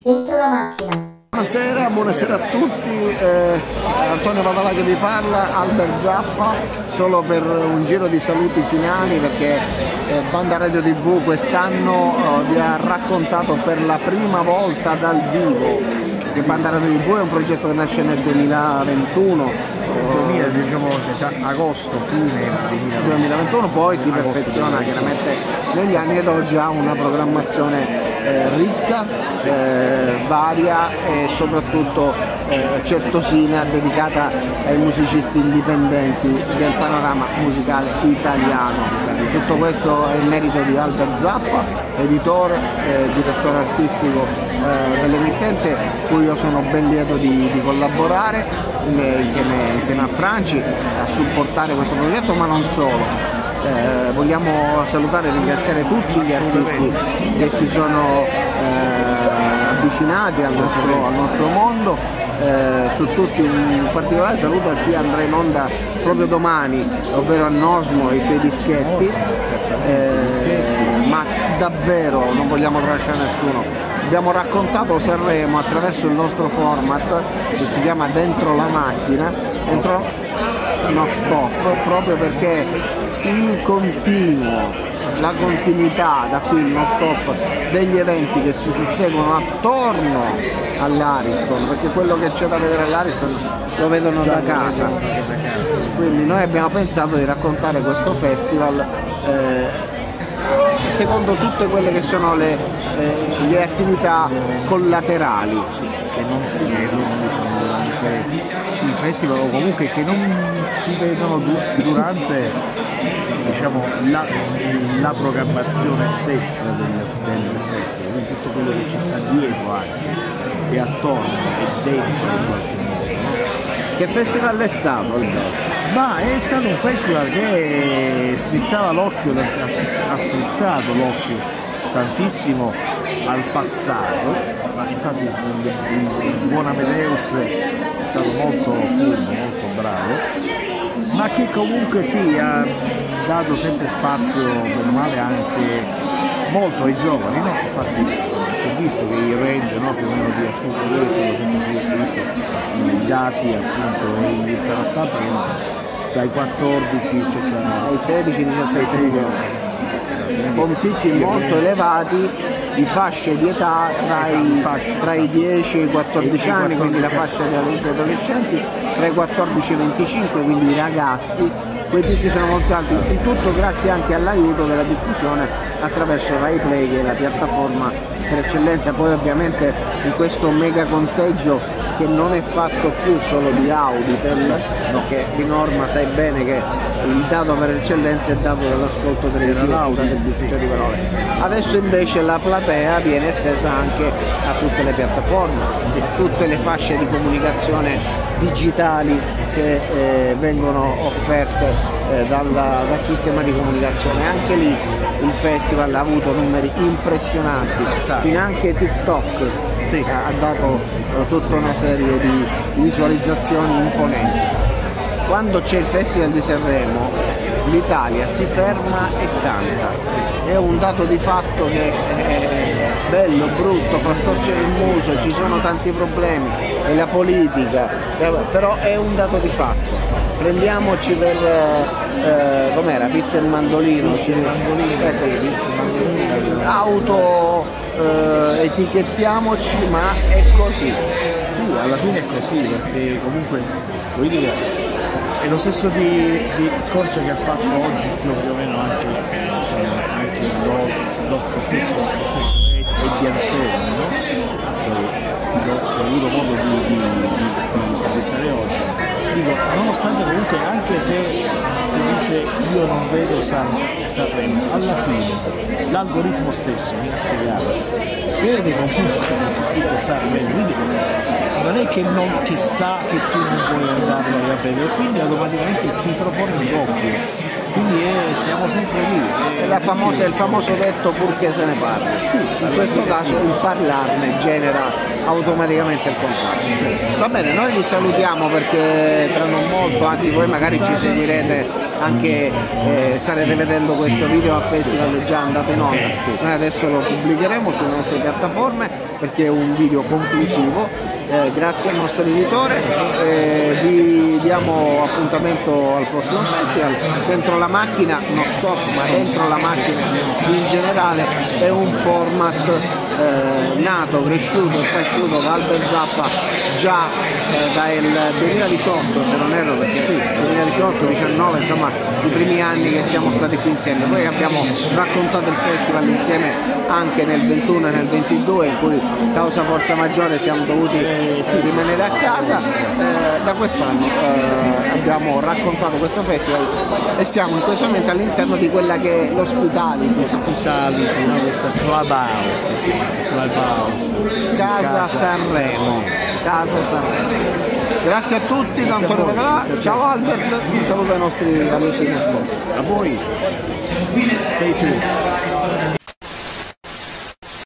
Dentro la macchina. Buonasera, buonasera a tutti, eh, Antonio Pavalà che vi parla, Albert Zappa, solo per un giro di saluti finali perché eh, Banda Radio TV quest'anno eh, vi ha raccontato per la prima volta dal vivo, perché Banda Radio TV è un progetto che nasce nel 2021, 2000, diciamo già agosto, fine 2000. 2021 poi si Agosto perfeziona 2021. chiaramente negli anni ed oggi ha una programmazione eh, ricca, eh, varia e soprattutto eh, certosina dedicata ai musicisti indipendenti del panorama musicale italiano. Tutto questo è il merito di Albert Zappa, editore, eh, direttore artistico eh, dell'emittente, cui io sono ben lieto di, di collaborare insieme, insieme a Franci a supportare questo progetto, ma non solo. Eh, vogliamo salutare e ringraziare tutti gli artisti che si sono eh, avvicinati al nostro, al nostro mondo. eh, su tutti un particolare saluto a chi andrà in onda proprio domani, ovvero a Nosmo e i suoi dischetti. Eh, ma davvero non vogliamo tralasciare nessuno. Abbiamo raccontato Sanremo attraverso il nostro format che si chiama Dentro la macchina, dentro no stop, proprio perché il continuo, la continuità, da qui il no stop degli eventi che si susseguono attorno all'Ariston, perché quello che c'è da vedere all'Ariston lo vedono da casa. Quindi noi abbiamo pensato di raccontare questo festival eh, secondo tutte quelle che sono le, eh, le attività collaterali. Che non si vedono diciamo, durante il festival o comunque che non si vedono du- durante diciamo, la, la programmazione stessa del, del festival, quindi tutto quello che ci sta dietro anche e attorno e dentro in qualche modo. Che festival è stato Alberto? Ma è stato un festival che strizzava l'occhio, ha strizzato l'occhio tantissimo al passato, ma infatti il, buon Amadeus è stato molto furbo, molto bravo, ma che comunque sì, ha dato sempre spazio, male, anche molto ai giovani, no? Infatti si è visto che il range no, più o meno di ascoltatori sono sempre più visto i dati appunto in sala stampa che dai 14 cioè, Ai 16, 17 sì, anni, con picchi molto elevati di fasce di età tra, Esatto, i, fasce, tra i esatto. 10 e i 14 E i anni, quindi la 14 fascia degli adolescenti, tra i 14 e i 25, quindi i ragazzi, quei picchi sono molto alti, il tutto grazie anche all'aiuto della diffusione attraverso Rai Play che è la piattaforma per eccellenza, poi ovviamente in questo mega conteggio che non è fatto più solo di Auditel, perché di norma sai bene che il dato per eccellenza è dato dall'ascolto televisivo, scusate il sì, di parole. Adesso invece la platea viene estesa anche a tutte le piattaforme, a tutte le fasce di comunicazione digitali che eh, vengono offerte eh, dalla- dal sistema di comunicazione. Anche lì il festival ha avuto numeri impressionanti, fino anche TikTok Sì. ha dato eh, tutta una serie di visualizzazioni imponenti. Quando c'è il Festival di Sanremo l'Italia si ferma e canta. È un dato di fatto che è bello, brutto, fa storcere il muso, ci sono tanti problemi, è la politica, eh, però è un dato di fatto. Prendiamoci per eh, com'era, pizza e mandolino, ci- eh sì, auto eh, etichettiamoci, ma è così. Sì, alla fine è così, perché comunque voglio dire, è lo stesso di, di discorso che ha fatto oggi più o meno anche, insomma, anche lo, lo- lo stesso, lo stesso Eddie Anselmi, no? che, che ho avuto modo di, di- di- di intervistare oggi. Dico, nonostante comunque anche se si dice io non vedo San- Sanremo, alla fine l'algoritmo stesso mi ha spiegato, vede comunque che c'è scritto Sanremo, quindi non è che, non, che sa che tu non puoi andarlo a vedere, quindi automaticamente ti propone un doppio. Quindi è- siamo sempre lì. È la famosa- il famoso detto purché se ne parli. Sì, In questo caso il parlarne genera automaticamente il contatto. Va bene, noi vi salutiamo perché tra non molto, anzi voi magari ci seguirete anche, eh, starete vedendo questo video al festival già andato in onda. Noi adesso lo pubblicheremo sulle nostre piattaforme perché è un video conclusivo. Eh, grazie al nostro editore, eh, vi diamo appuntamento al prossimo festival. Dentro la macchina, non stop, ma dentro la macchina in generale è un format eh, nato, cresciuto e cresciuto da Albert Zappa già eh, dal 2018 se non erro perché sì, 2018-19 insomma i primi anni che siamo stati qui insieme poi abbiamo raccontato il festival insieme anche nel 21 e nel 22 in cui causa forza maggiore siamo dovuti eh, sì, rimanere a casa eh, da quest'anno eh, abbiamo raccontato questo festival e siamo in questo momento all'interno di quella che è l'ospitality Hospitality, no? questa clubhouse. Casa Sanremo. Casa Sanremo. Grazie a tutti tanto Grazie a voi. ciao Albert. Un saluto ai nostri amici. In ascolto A voi, stay tuned.